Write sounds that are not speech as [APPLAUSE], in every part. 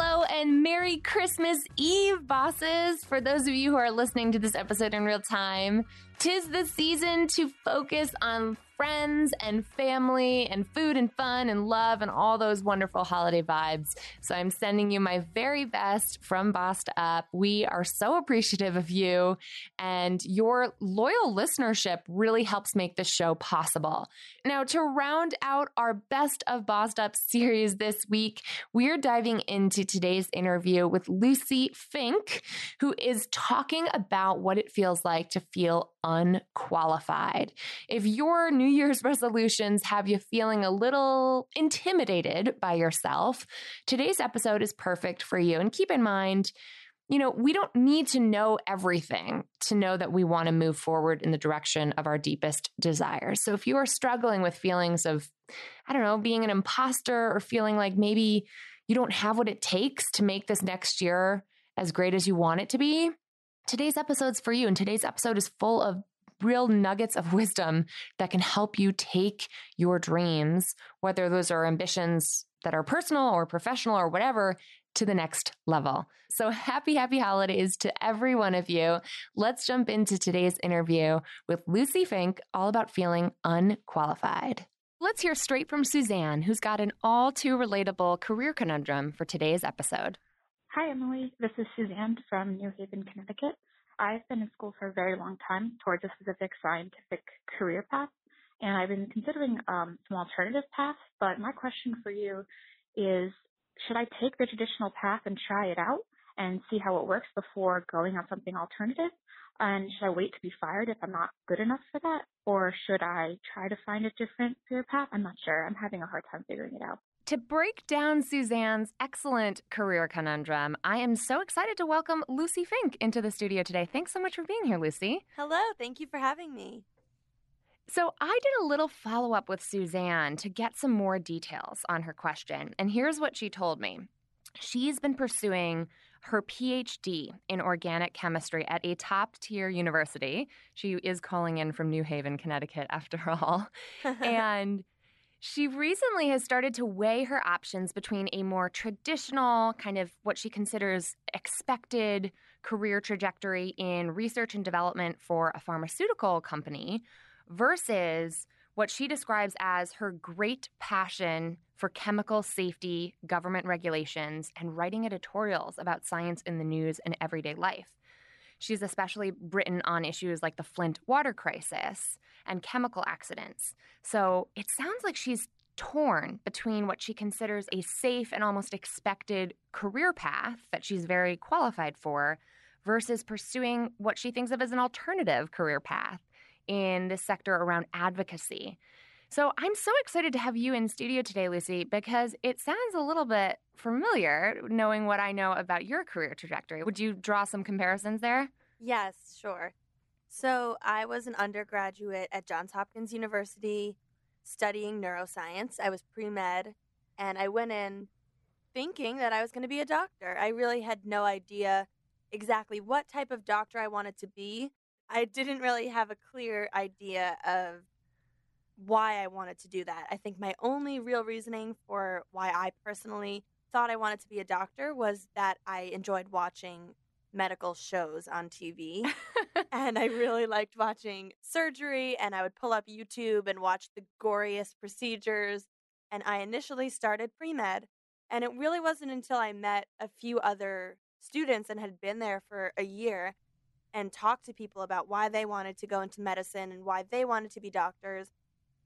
Hello and Merry Christmas Eve, bosses. For those of you who are listening to this episode in real time, tis the season to focus on friends and family and food and fun and love and all those wonderful holiday vibes. So I'm sending you my very best from Bossed Up. We are so appreciative of you and your loyal listenership really helps make this show possible. Now, to round out our best of Bossed Up series this week, we're diving into today's interview with Lucie Fink, who is talking about what it feels like to feel unqualified. If your New Year's resolutions have you feeling a little intimidated by yourself, today's episode is perfect for you. And keep in mind, you know, we don't need to know everything to know that we want to move forward in the direction of our deepest desires. So if you are struggling with feelings of, I don't know, being an imposter or feeling like maybe you don't have what it takes to make this next year as great as you want it to be, today's episode's for you. And today's episode is full of real nuggets of wisdom that can help you take your dreams, whether those are ambitions that are personal or professional or whatever, to the next level. So happy, happy holidays to every one of you. Let's jump into today's interview with Lucie Fink, all about feeling unqualified. Let's hear straight from Suzanne, who's got an all too relatable career conundrum for today's episode. Hi, Emilie. This is Suzanne from New Haven, Connecticut. I've been in school for a very long time towards a specific scientific career path, and I've been considering um, some alternative paths. But my question for you is, should I take the traditional path and try it out and see how it works before going on something alternative? And should I wait to be fired if I'm not good enough for that? Or should I try to find a different career path? I'm not sure. I'm having a hard time figuring it out. To break down Suzanne's excellent career conundrum, I am so excited to welcome Lucie Fink into the studio today. Thanks so much for being here, Lucie. Hello, thank you for having me. So, I did a little follow up with Suzanne to get some more details on her question. And here's what she told me She's been pursuing her PhD in organic chemistry at a top tier university. She is calling in from New Haven, Connecticut, after all. [LAUGHS] and she recently has started to weigh her options between a more traditional, kind of what she considers expected career trajectory in research and development for a pharmaceutical company versus what she describes as her great passion for chemical safety, government regulations, and writing editorials about science in the news and everyday life. She's especially written on issues like the Flint water crisis and chemical accidents. So it sounds like she's torn between what she considers a safe and almost expected career path that she's very qualified for versus pursuing what she thinks of as an alternative career path in the sector around advocacy. So I'm so excited to have you in studio today, Lucie, because it sounds a little bit familiar knowing what I know about your career trajectory. Would you draw some comparisons there? Yes, sure. So I was an undergraduate at Johns Hopkins University studying neuroscience. I was pre med, and I went in thinking that I was going to be a doctor. I really had no idea exactly what type of doctor I wanted to be. I didn't really have a clear idea of why I wanted to do that. I think my only real reasoning for why I personally thought I wanted to be a doctor was that I enjoyed watching medical shows on TV. [LAUGHS] and I really liked watching surgery, and I would pull up YouTube and watch the goriest procedures. And I initially started pre med. And it really wasn't until I met a few other students and had been there for a year and talked to people about why they wanted to go into medicine and why they wanted to be doctors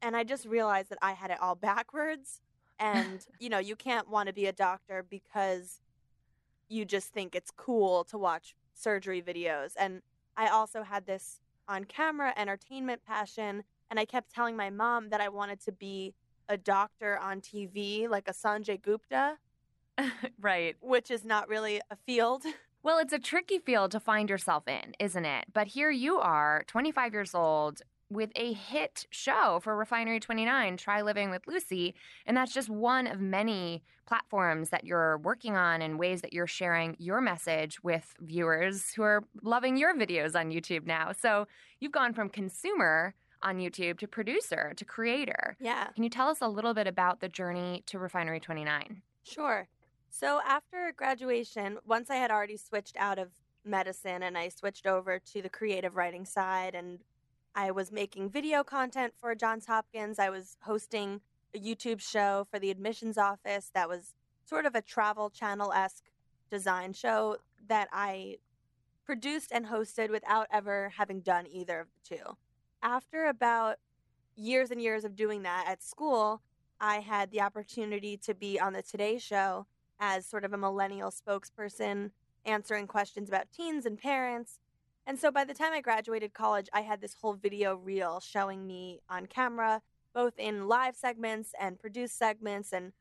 and I just realized that I had it all [LAUGHS] backwards. And, [LAUGHS] you know, you can't want to be a doctor because you just think it's cool to watch surgery videos. And I also had this on camera entertainment passion. And I kept telling my mom that I wanted to be a doctor on TV, like a Sanjay Gupta. [LAUGHS] right. Which is not really a field. Well, it's a tricky field to find yourself in, isn't it? But here you are, 25 years old, with a hit show for Refinery 29, Try Living with Lucie. And that's just one of many platforms that you're working on and ways that you're sharing your message with viewers who are loving your videos on YouTube now. So you've gone from consumer on YouTube to producer to creator. Yeah. Can you tell us a little bit about the journey to Refinery 29? Sure. So after graduation, once I had already switched out of medicine and I switched over to the creative writing side and I was making video content for Johns Hopkins. I was hosting a YouTube show for the admissions office that was sort of a travel channel esque design show that I produced and hosted without ever having done either of the two. After about years and years of doing that at school, I had the opportunity to be on the Today Show as sort of a millennial spokesperson, answering questions about teens and parents. And so by the time I graduated college, I had this whole video reel showing me on camera, both in live segments and produced segments and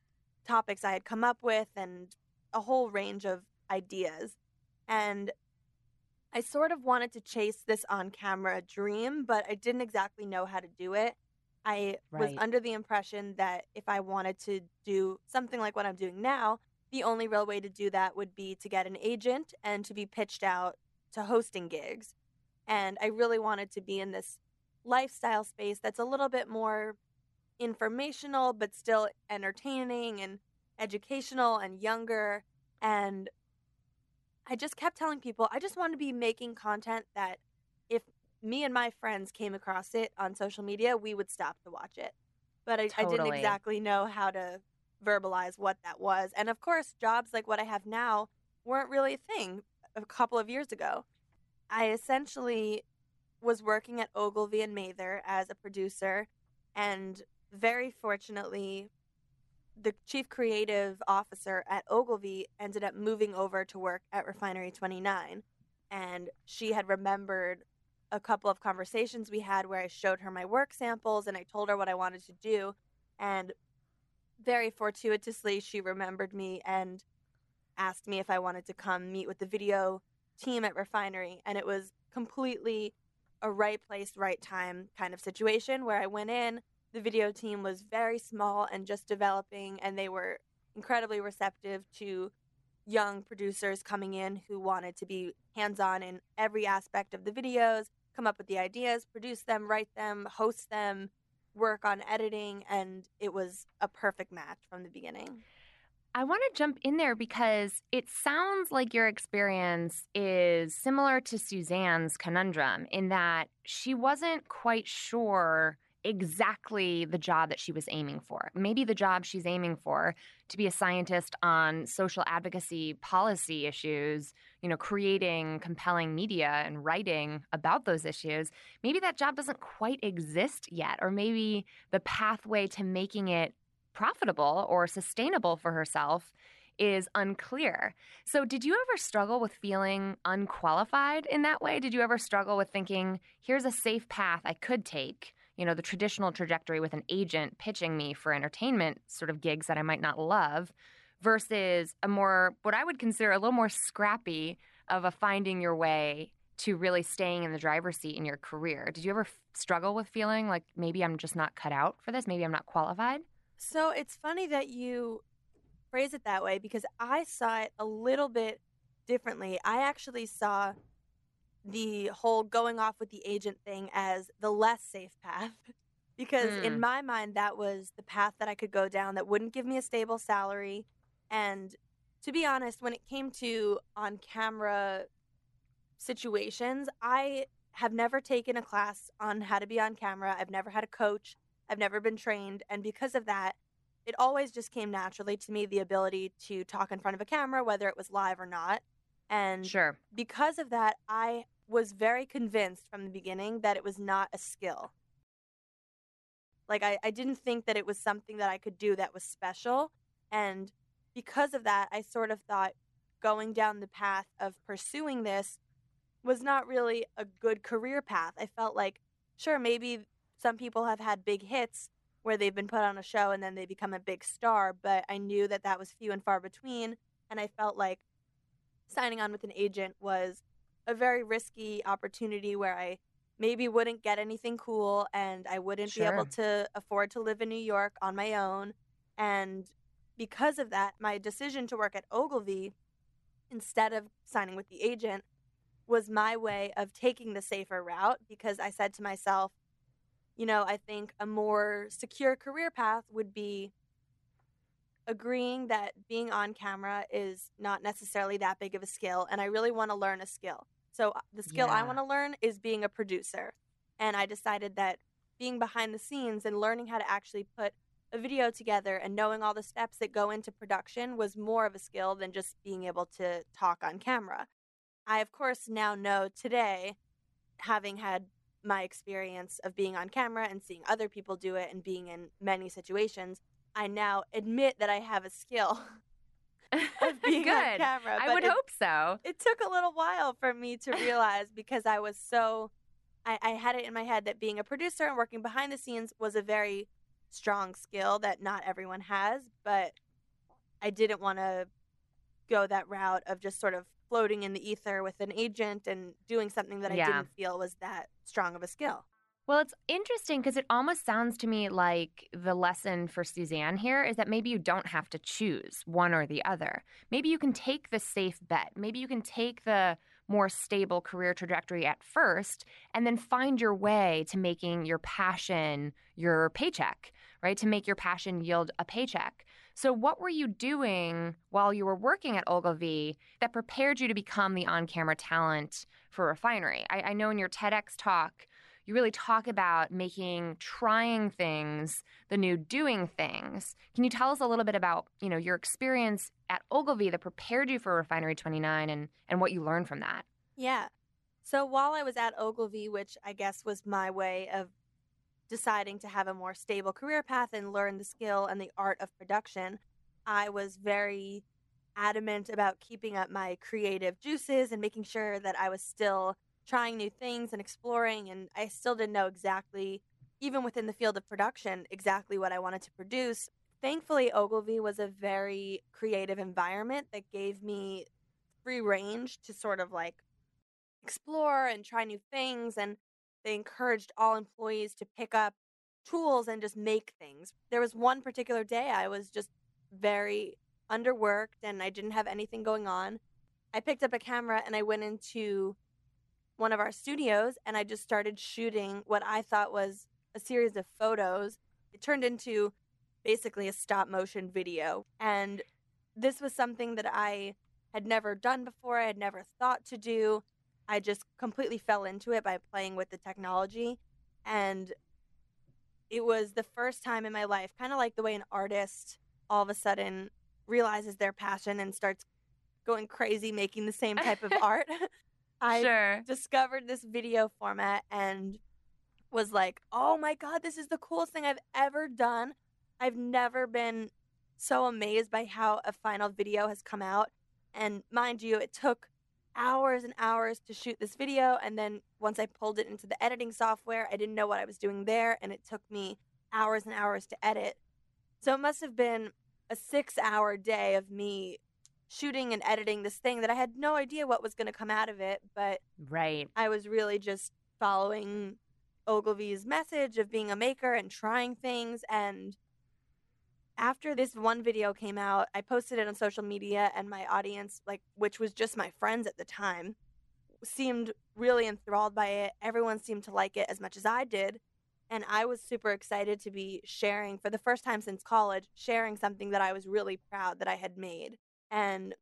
topics I had come up with and a whole range of ideas. And I sort of wanted to chase this on camera dream, but I didn't exactly know how to do it. I right. was under the impression that if I wanted to do something like what I'm doing now, the only real way to do that would be to get an agent and to be pitched out to hosting gigs. And I really wanted to be in this lifestyle space that's a little bit more informational, but still entertaining and educational and younger. And I just kept telling people I just want to be making content that if me and my friends came across it on social media, we would stop to watch it. But I, totally. I didn't exactly know how to verbalize what that was. And of course, jobs like what I have now weren't really a thing a couple of years ago. I essentially was working at Ogilvy and Mather as a producer, and very fortunately, the chief creative officer at Ogilvy ended up moving over to work at Refinery 29. And she had remembered a couple of conversations we had where I showed her my work samples and I told her what I wanted to do. And very fortuitously, she remembered me and asked me if I wanted to come meet with the video team at Refinery. And it was completely a right place, right time kind of situation where I went in. The video team was very small and just developing, and they were incredibly receptive to young producers coming in who wanted to be hands on in every aspect of the videos, come up with the ideas, produce them, write them, host them, work on editing, and it was a perfect match from the beginning. I want to jump in there because it sounds like your experience is similar to Suzanne's conundrum in that she wasn't quite sure exactly the job that she was aiming for. Maybe the job she's aiming for to be a scientist on social advocacy policy issues, you know, creating compelling media and writing about those issues. Maybe that job doesn't quite exist yet, or maybe the pathway to making it profitable or sustainable for herself is unclear. So, did you ever struggle with feeling unqualified in that way? Did you ever struggle with thinking, here's a safe path I could take? You know, the traditional trajectory with an agent pitching me for entertainment sort of gigs that I might not love versus a more, what I would consider a little more scrappy of a finding your way to really staying in the driver's seat in your career. Did you ever f- struggle with feeling like maybe I'm just not cut out for this? Maybe I'm not qualified? So it's funny that you phrase it that way because I saw it a little bit differently. I actually saw the whole going off with the agent thing as the less safe path [LAUGHS] because mm. in my mind that was the path that I could go down that wouldn't give me a stable salary and to be honest when it came to on camera situations I have never taken a class on how to be on camera. I've never had a coach. I've never been trained. And because of that, it always just came naturally to me the ability to talk in front of a camera, whether it was live or not. And sure. because of that, I was very convinced from the beginning that it was not a skill. Like, I, I didn't think that it was something that I could do that was special. And because of that, I sort of thought going down the path of pursuing this was not really a good career path. I felt like, sure, maybe some people have had big hits where they've been put on a show and then they become a big star, but I knew that that was few and far between. And I felt like signing on with an agent was a very risky opportunity where I maybe wouldn't get anything cool and I wouldn't sure. be able to afford to live in New York on my own. And because of that, my decision to work at Ogilvy instead of signing with the agent was my way of taking the safer route because I said to myself, you know, I think a more secure career path would be agreeing that being on camera is not necessarily that big of a skill, and I really want to learn a skill. So, the skill I want to learn is being a producer. And I decided that being behind the scenes and learning how to actually put a video together and knowing all the steps that go into production was more of a skill than just being able to talk on camera. I, of course, now know today, having had my experience of being on camera and seeing other people do it and being in many situations, I now admit that I have a skill [LAUGHS] of [LAUGHS] being on camera. I would it- hope so. it took a little while for me to realize because I was so I, I had it in my head that being a producer and working behind the scenes was a very strong skill that not everyone has, but I didn't want to go that route of just sort of floating in the ether with an agent and doing something that I Yeah. didn't feel was that strong of a skill. Well, it's interesting because it almost sounds to me like the lesson for Suzanne here is that maybe you don't have to choose one or the other. Maybe you can take the safe bet. Maybe you can take the more stable career trajectory at first and then find your way to making your passion your paycheck, right? To make your passion yield a paycheck. So, what were you doing while you were working at Ogilvy that prepared you to become the on camera talent for Refinery? I, I know in your TEDx talk, you really talk about making trying things the new doing things. Can you tell us a little bit about, you know, your experience at Ogilvy that prepared you for Refinery 29 and, and what you learned from that? Yeah. So while I was at Ogilvy, which I guess was my way of deciding to have a more stable career path and learn the skill and the art of production, I was very adamant about keeping up my creative juices and making sure that I was still trying new things and exploring. And I still didn't know exactly, even within the field of production, exactly what I wanted to produce. Thankfully, Ogilvy was a very creative environment that gave me free range to sort of like explore and try new things and they encouraged all employees to pick up tools and just make things. There was one particular day I was just very underworked and I didn't have anything going on. I picked up a camera and I went into one of our studios and I just started shooting what I thought was a series of photos. It turned into basically a stop motion video. And this was something that I had never done before, I had never thought to do. I just completely fell into it by playing with the technology. And it was the first time in my life, kind of like the way an artist all of a sudden realizes their passion and starts going crazy making the same type of art. [LAUGHS] [LAUGHS] I sure. discovered this video format and was like, oh my God, this is the coolest thing I've ever done. I've never been so amazed by how a final video has come out. And mind you, it took hours and hours to shoot this video. And then once I pulled it into the editing software, I didn't know what I was doing there. And it took me hours and hours to edit. So it must have been a six hour day of me shooting and editing this thing that I had no idea what was going to come out of it. But Right. I was really just following Ogilvy's message of being a maker and trying things. And after this one video came out, I posted it on social media, and my audience, like, which was just my friends at the time, seemed really enthralled by it. Everyone seemed to like it as much as I did. And I was super excited to be sharing, for the first time since college, sharing something that I was really proud that I had made. And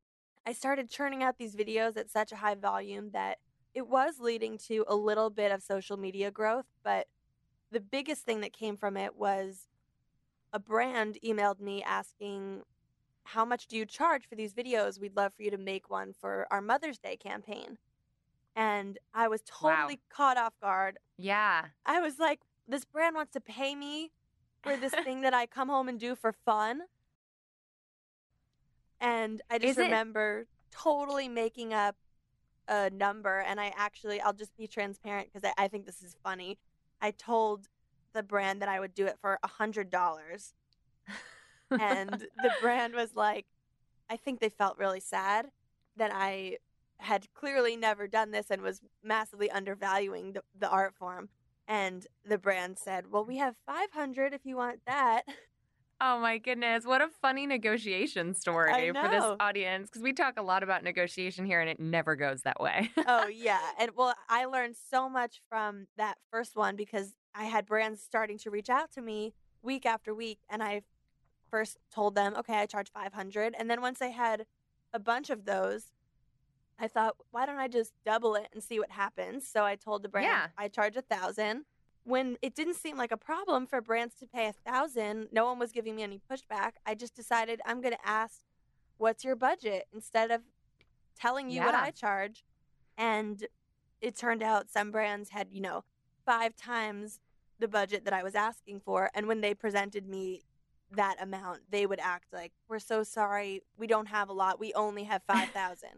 I started churning out these videos at such a high volume that it was leading to a little bit of social media growth, but the biggest thing that came from it was a brand emailed me asking, How much do you charge for these videos? We'd love for you to make one for our Mother's Day campaign. And I was Wow. totally caught off guard. Yeah. I was like, This brand wants to pay me for this [LAUGHS] thing that I come home and do for fun. And I just Is it- remember totally making up a number. And I actually, I'll just be transparent because I, I think this is funny. I told the brand that I would do it for a hundred dollars, and [LAUGHS] the brand was like, I think they felt really sad that I had clearly never done this and was massively undervaluing the, the art form. And the brand said, "Well, we have 500 if you want that." Oh my goodness. What a funny negotiation story for this audience because we talk a lot about negotiation here and it never goes that way. oh [LAUGHS] yeah and well i learned so much from that first one because i had brands starting to reach out to me week after week and i first told them, okay, I charge 500. And then once I had a bunch of those, I thought, why don't I just double it and see what happens? So I told the brand Yeah. I charge a thousand. When it didn't seem like a problem for brands to pay a thousand, no one was giving me any pushback. I just decided I'm going to ask, what's your budget instead of telling you what I charge. And it turned out some brands had, you know, five times the budget that I was asking for. And when they presented me that amount, they would act like, we're so sorry. We don't have a lot. We only have [LAUGHS] 5,000.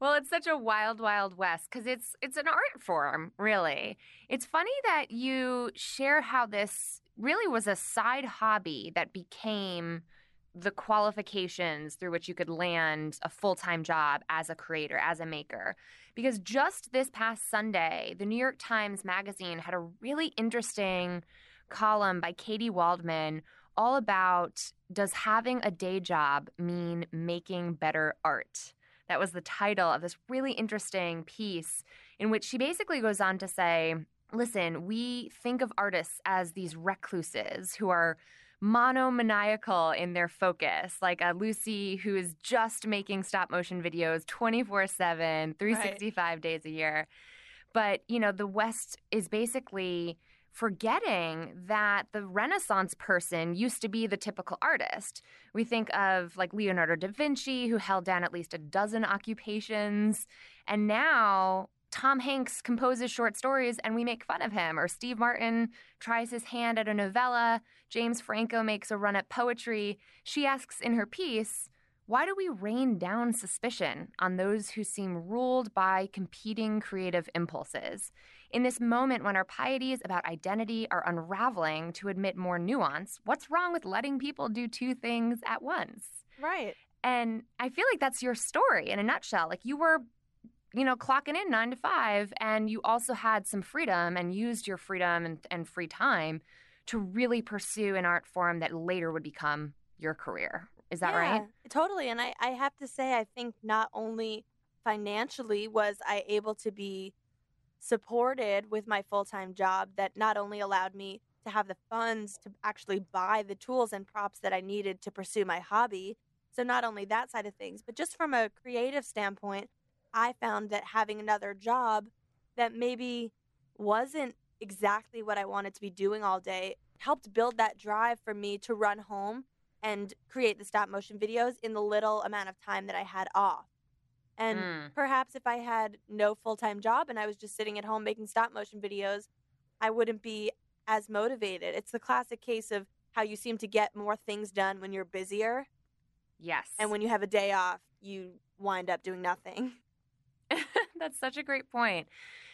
Well, it's such a wild, wild west because it's it's an art form, really. It's funny that you share how this really was a side hobby that became the qualifications through which you could land a full time job as a creator, as a maker. Because just this past Sunday, the New York Times Magazine had a really interesting column by Katy Waldman all about does having a day job mean making better art? That was the title of this really interesting piece in which she basically goes on to say, listen, we think of artists as these recluses who are monomaniacal in their focus, like a Lucie who is just making stop motion videos 24 7, 365 days a year. But, you know, the West is basically forgetting that the Renaissance person used to be the typical artist. We think of like Leonardo da Vinci, who held down at least a dozen occupations. And now Tom Hanks composes short stories and we make fun of him. Or Steve Martin tries his hand at a novella. James Franco makes a run at poetry. She asks in her piece, why do we rain down suspicion on those who seem ruled by competing creative impulses? In this moment when our pieties about identity are unraveling to admit more nuance, what's wrong with letting people do two things at once? right. And I feel like that's your story in a nutshell. Like you were, you know, clocking in nine to five, and you also had some freedom and used your freedom and, and free time to really pursue an art form that later would become your career. Is that right? Totally. And I, I have to say, I think not only financially was I able to be supported with my full time job, that not only allowed me to have the funds to actually buy the tools and props that I needed to pursue my hobby. So, not only that side of things, but just from a creative standpoint, I found that having another job that maybe wasn't exactly what I wanted to be doing all day helped build that drive for me to run home and create the stop motion videos in the little amount of time that I had off. And Mm. perhaps if I had no full time job and I was just sitting at home making stop motion videos, I wouldn't be as motivated. It's the classic case of how you seem to get more things done when you're busier. Yes. And when you have a day off, you wind up doing nothing. [LAUGHS] That's such a great point.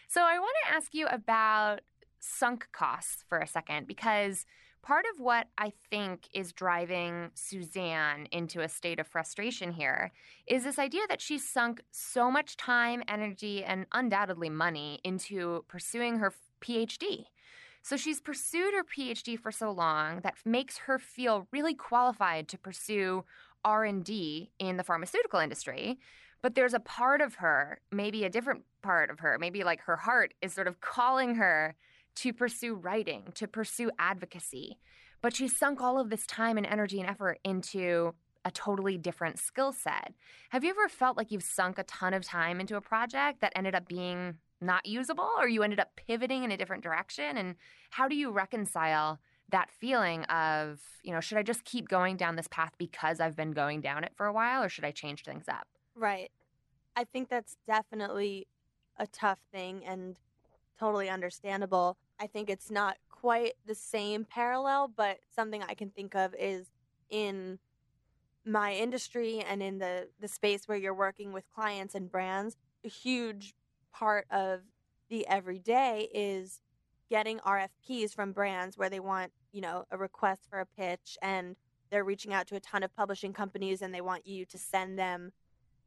So I want to ask you about sunk costs for a second because part of what I think is driving Suzanne into a state of frustration here is this idea that she's sunk so much time, energy, and undoubtedly money into pursuing her PhD. So she's pursued her PhD for so long that makes her feel really qualified to pursue R&D in the pharmaceutical industry. But there's a part of her, maybe a different part of her, maybe like her heart is sort of calling her to pursue writing, to pursue advocacy. But she's sunk all of this time and energy and effort into a totally different skill set. Have you ever felt like you've sunk a ton of time into a project that ended up being not usable or you ended up pivoting in a different direction? And how do you reconcile that feeling of, you know, should I just keep going down this path because I've been going down it for a while or should I change things up? Right. I think that's definitely a tough thing and totally understandable. I think it's not quite the same parallel, but something I can think of is in my industry and in the, the space where you're working with clients and brands, a huge part of the everyday is getting RFPs from brands where they want, you know, a request for a pitch and they're reaching out to a ton of publishing companies and they want you to send them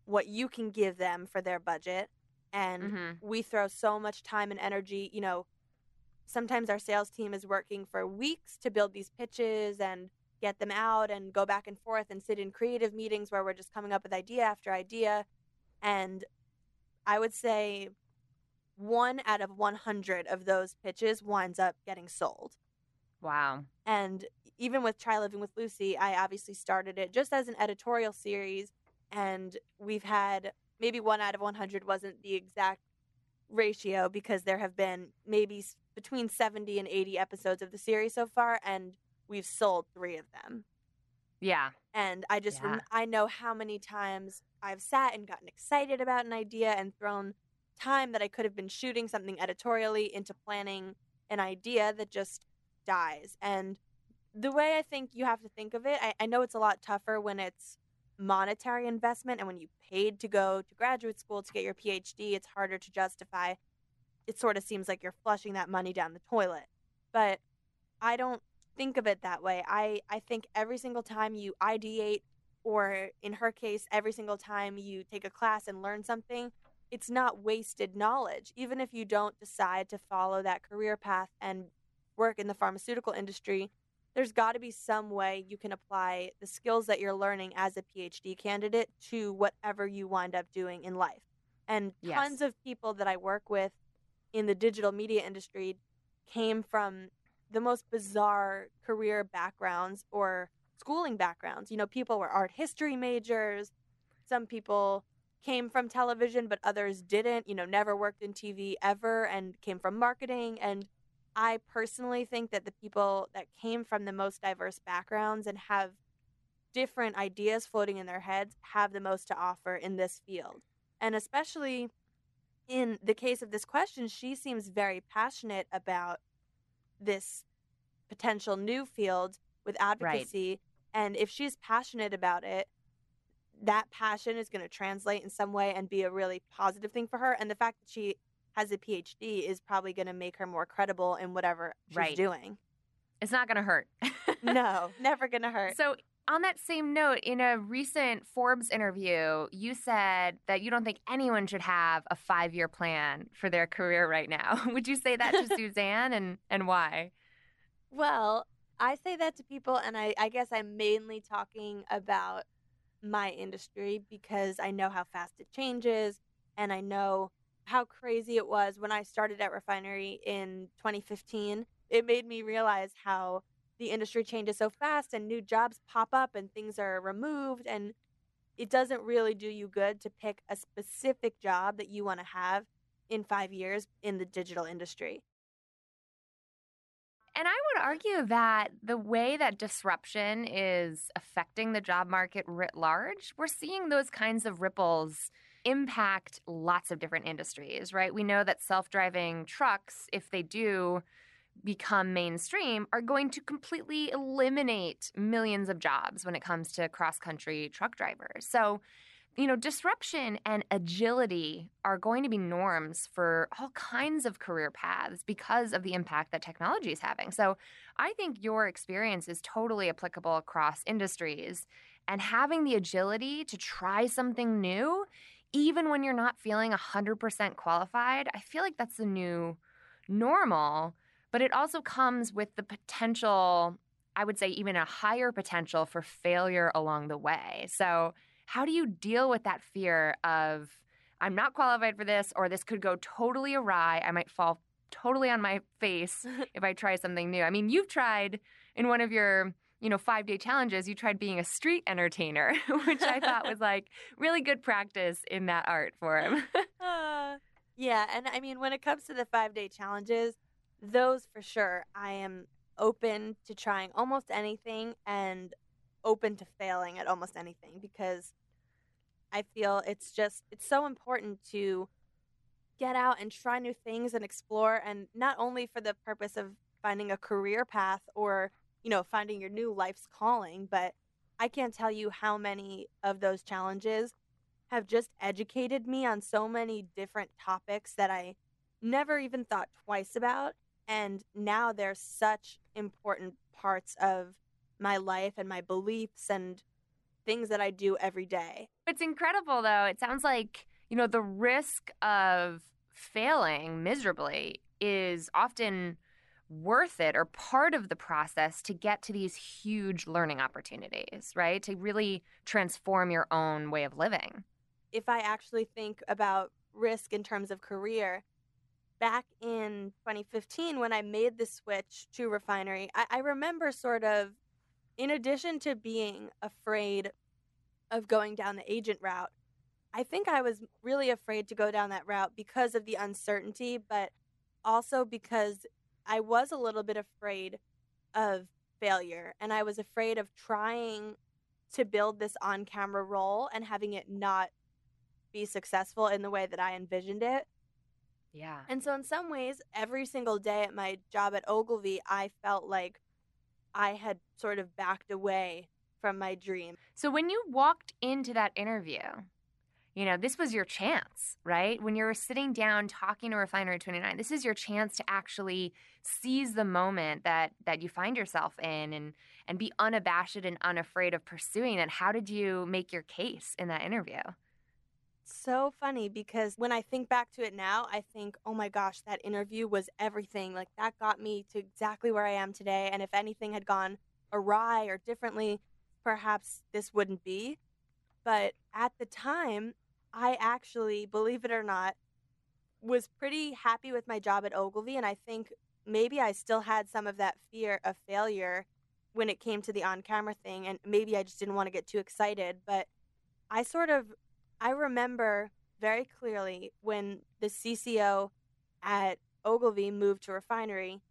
what you can give them for their budget. And Mm-hmm. we throw so much time and energy, you know, sometimes our sales team is working for weeks to build these pitches and get them out and go back and forth and sit in creative meetings where we're just coming up with idea after idea. And I would say one out of 100 of those pitches winds up getting sold. Wow. And even with Try Living with Lucie, I obviously started it just as an editorial series. And we've had maybe one out of 100 wasn't the exact ratio because there have been maybe between 70 and 80 episodes of the series so far. And we've sold three of them. Yeah. And I just, Yeah. rem- I know how many times I've sat and gotten excited about an idea and thrown time that I could have been shooting something editorially into planning an idea that just dies. And the way I think you have to think of it, I, I know it's a lot tougher when it's monetary investment and when you paid to go to graduate school to get your PhD, it's harder to justify. It sort of seems like you're flushing that money down the toilet. But I don't think of it that way. I, I think every single time you ideate, or in her case, every single time you take a class and learn something, it's not wasted knowledge. Even if you don't decide to follow that career path and work in the pharmaceutical industry, there's got to be some way you can apply the skills that you're learning as a PhD candidate to whatever you wind up doing in life. And Yes. tons of people that I work with in the digital media industry came from the most bizarre career backgrounds or schooling backgrounds. You know, people were art history majors. Some people came from television, but others didn't, you know, never worked in TV ever and came from marketing. And I personally think that the people that came from the most diverse backgrounds and have different ideas floating in their heads have the most to offer in this field. And especially in the case of this question, she seems very passionate about this potential new field with advocacy. And if she's passionate about it, that passion is going to translate in some way and be a really positive thing for her. And the fact that she has a PhD is probably going to make her more credible in whatever she's Right. doing. It's not going to hurt. No, [LAUGHS] never going to hurt. So, on that same note, in a recent Forbes interview, you said that you don't think anyone should have a five year plan for their career right now. [LAUGHS] Would you say that to [LAUGHS] Suzanne and, and why? Well, I say that to people, and I, I guess I'm mainly talking about my industry because I know how fast it changes, and I know how crazy it was when I started at Refinery in 2015. It made me realize how the industry changes so fast, and new jobs pop up, and things are removed, and it doesn't really do you good to pick a specific job that you want to have in five years in the digital industry. And I would argue that the way that disruption is affecting the job market writ large, we're seeing those kinds of ripples impact lots of different industries, right? We know that self driving trucks, if they do become mainstream, are going to completely eliminate millions of jobs when it comes to cross country truck drivers. So, you know, disruption and agility are going to be norms for all kinds of career paths because of the impact that technology is having. So, I think your experience is totally applicable across industries. And having the agility to try something new, even when you're not feeling 100% qualified, I feel like that's the new normal. But it also comes with the potential, I would say, even a higher potential for failure along the way. So, how do you deal with that fear of I'm not qualified for this or this could go totally awry? I might fall totally on my face [LAUGHS] if I try something new. I mean, you've tried in one of your you know, five day challenges, you tried being a street entertainer, [LAUGHS] which I thought was like really good practice in that art form. Uh, [LAUGHS] yeah, and I mean, when it comes to the five day challenges, those for sure, I am open to trying almost anything and open to failing at almost anything because I feel it's just, it's so important to get out and try new things and explore, and not only for the purpose of finding a career path or, you know, finding your new life's calling, but I can't tell you how many of those challenges have just educated me on so many different topics that I never even thought twice about. And now they're such important parts of my life and my beliefs and things that I do every day. It's incredible, though. It sounds like, you know, the risk of failing miserably is often worth it or part of the process to get to these huge learning opportunities, right? To really transform your own way of living. If I actually think about risk in terms of career, back in 2015 when I made the switch to refinery, I, I remember sort of, in addition to being afraid of going down the agent route, I think I was really afraid to go down that route because of the uncertainty, but also because I was a little bit afraid of failure and I was afraid of trying to build this on camera role and having it not be successful in the way that I envisioned it. Yeah. And so, in some ways, every single day at my job at Ogilvy, I felt like I had sort of backed away from my dream. So when you walked into that interview, you know, this was your chance, right? When you're sitting down talking to Refinery 29, this is your chance to actually seize the moment that that you find yourself in and and be unabashed and unafraid of pursuing it. How did you make your case in that interview? so funny because when I think back to it now, I think, oh my gosh, that interview was everything. Like that got me to exactly where I am today. And if anything had gone awry or differently, perhaps this wouldn't be. But at the time, I actually, believe it or not, was pretty happy with my job at Ogilvy. And I think maybe I still had some of that fear of failure when it came to the on camera thing. And maybe I just didn't want to get too excited. But I sort of I remember very clearly when the CCO at Ogilvy moved to refinery,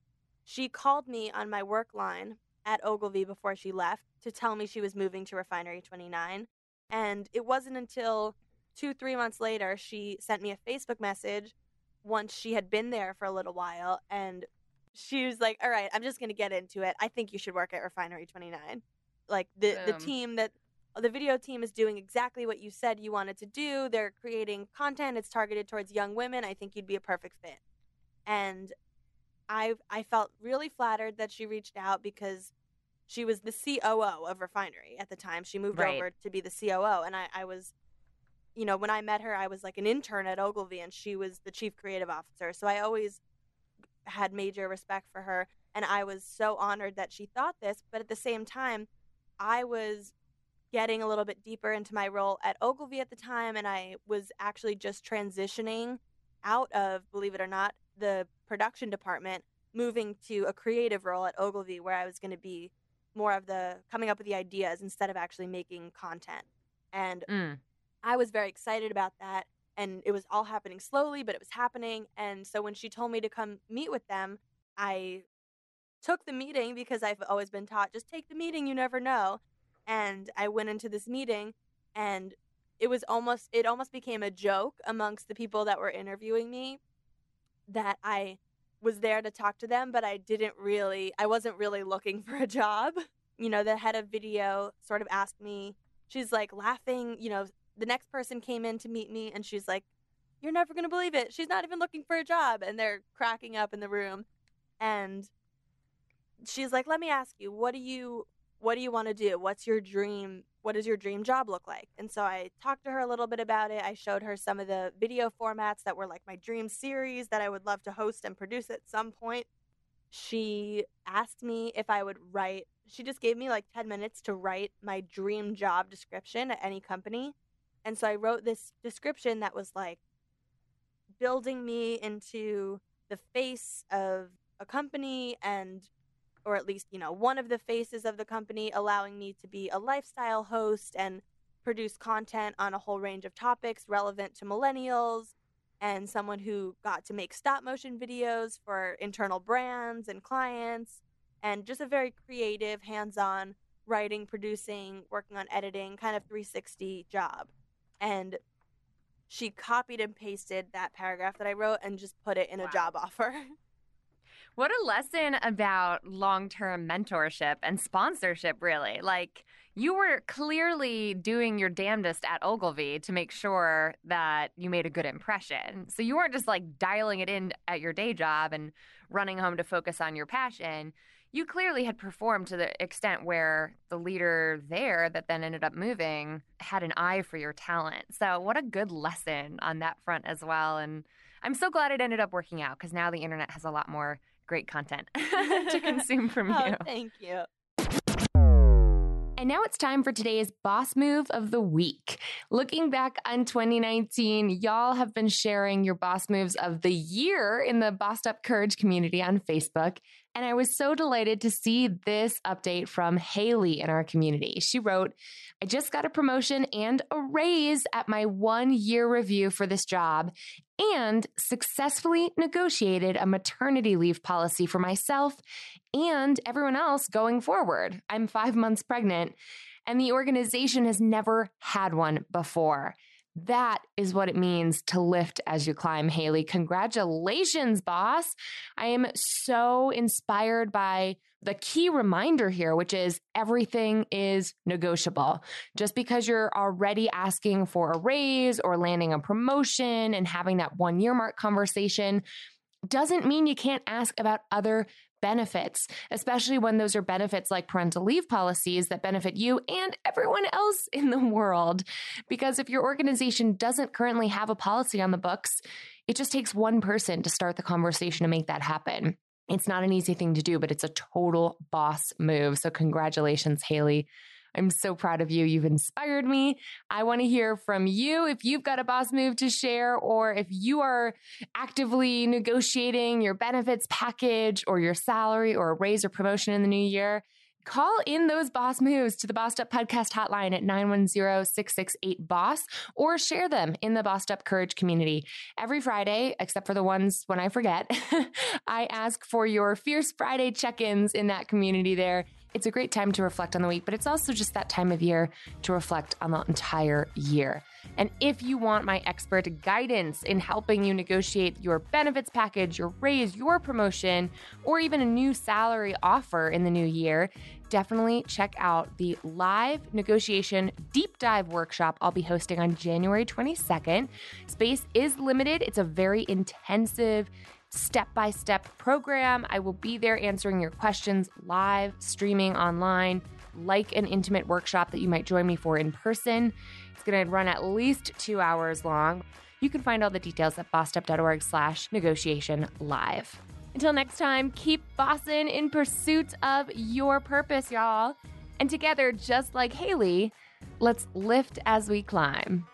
she called me on my work line at Ogilvy before she left to tell me she was moving to refinery 29. And it wasn't until two, three months later, she sent me a Facebook message once she had been there for a little while. And she was like, All right, I'm just going to get into it. I think you should work at refinery 29. Like the, the team that uh, the video team is doing exactly what you said you wanted to do. They're creating content. It's targeted towards young women. I think you'd be a perfect fit. And I I felt really flattered that she reached out because she was the COO of Refinery at the time. She moved right. over to be the COO, and I, I was, you know, when I met her, I was like an intern at Ogilvy, and she was the chief creative officer. So I always had major respect for her, and I was so honored that she thought this. But at the same time, I was getting a little bit deeper into my role at Ogilvy at the time, and I was actually just transitioning out of, believe it or not, the production department, moving to a creative role at Ogilvy where I was going to be more of the coming up with the ideas instead of actually making content. And mm. I was very excited about that. And it was all happening slowly, but it was happening. And so when she told me to come meet with them, I took the meeting because I've always been taught just take the meeting, you never know and I went into this meeting and it was almost it almost became a joke amongst the people that were interviewing me that I was there to talk to them but I didn't really I wasn't really looking [LAUGHS] for a job. You know, the head of video sort of asked me she's like laughing, you know, the next person came in to meet me and she's like you're never going to believe it. She's not even looking for a job and they're cracking up in the room and she's like, "Let me ask you, what do you what do you want to do? What's your dream? What does your dream job look like? And so I talked to her a little bit about it. I showed her some of the video formats that were like my dream series that I would love to host and produce at some point. She asked me if I would write, she just gave me like 10 minutes to write my dream job description at any company. And so I wrote this description that was like building me into the face of a company and or at least, you know, one of the faces of the company, allowing me to be a lifestyle host and produce content on a whole range of topics relevant to millennials and someone who got to make stop motion videos for internal brands and clients and just a very creative, hands-on writing, producing, working on editing, kind of 360 job. And she copied and pasted that paragraph that I wrote and just put it in wow. a job offer. [LAUGHS] What a lesson about long term mentorship and sponsorship, really. Like, you were clearly doing your damnedest at Ogilvy to make sure that you made a good impression. So you weren't just like dialing it in at your day job and running home to focus on your passion. You clearly had performed to the extent where the leader there that then ended up moving had an eye for your talent. So, what a good lesson on that front as well. And I'm so glad it ended up working out because now the internet has a lot more great content [LAUGHS] to [LAUGHS] consume from oh, you. Thank you. And now it's time for today's boss move of the week. Looking back on 2019, y'all have been sharing your boss moves of the year in the Bossed Up Courage community on Facebook. And I was so delighted to see this update from Haley in our community. She wrote, I just got a promotion and a raise at my one year review for this job and successfully negotiated a maternity leave policy for myself and everyone else going forward. I'm five months pregnant, and the organization has never had one before. That is what it means to lift as you climb, Haley. Congratulations, boss. I am so inspired by the key reminder here, which is everything is negotiable. Just because you're already asking for a raise or landing a promotion and having that one year mark conversation doesn't mean you can't ask about other benefits, especially when those are benefits like parental leave policies that benefit you and everyone else in the world. Because if your organization doesn't currently have a policy on the books, it just takes one person to start the conversation to make that happen. It's not an easy thing to do, but it's a total boss move. So, congratulations, Haley. I'm so proud of you. You've inspired me. I want to hear from you if you've got a boss move to share or if you are actively negotiating your benefits package or your salary or a raise or promotion in the new year. Call in those boss moves to the Bossed Up Podcast hotline at 910-668-BOSS or share them in the Bossed Up Courage community. Every Friday, except for the ones when I forget, [LAUGHS] I ask for your Fierce Friday check-ins in that community there. It's a great time to reflect on the week, but it's also just that time of year to reflect on the entire year. And if you want my expert guidance in helping you negotiate your benefits package, your raise, your promotion, or even a new salary offer in the new year, definitely check out the live negotiation deep dive workshop I'll be hosting on January 22nd. Space is limited, it's a very intensive step by step program. I will be there answering your questions live, streaming online, like an intimate workshop that you might join me for in person. It's going to run at least two hours long. You can find all the details at bossedup.org slash negotiation live. Until next time, keep bossing in pursuit of your purpose, y'all. And together, just like Haley, let's lift as we climb.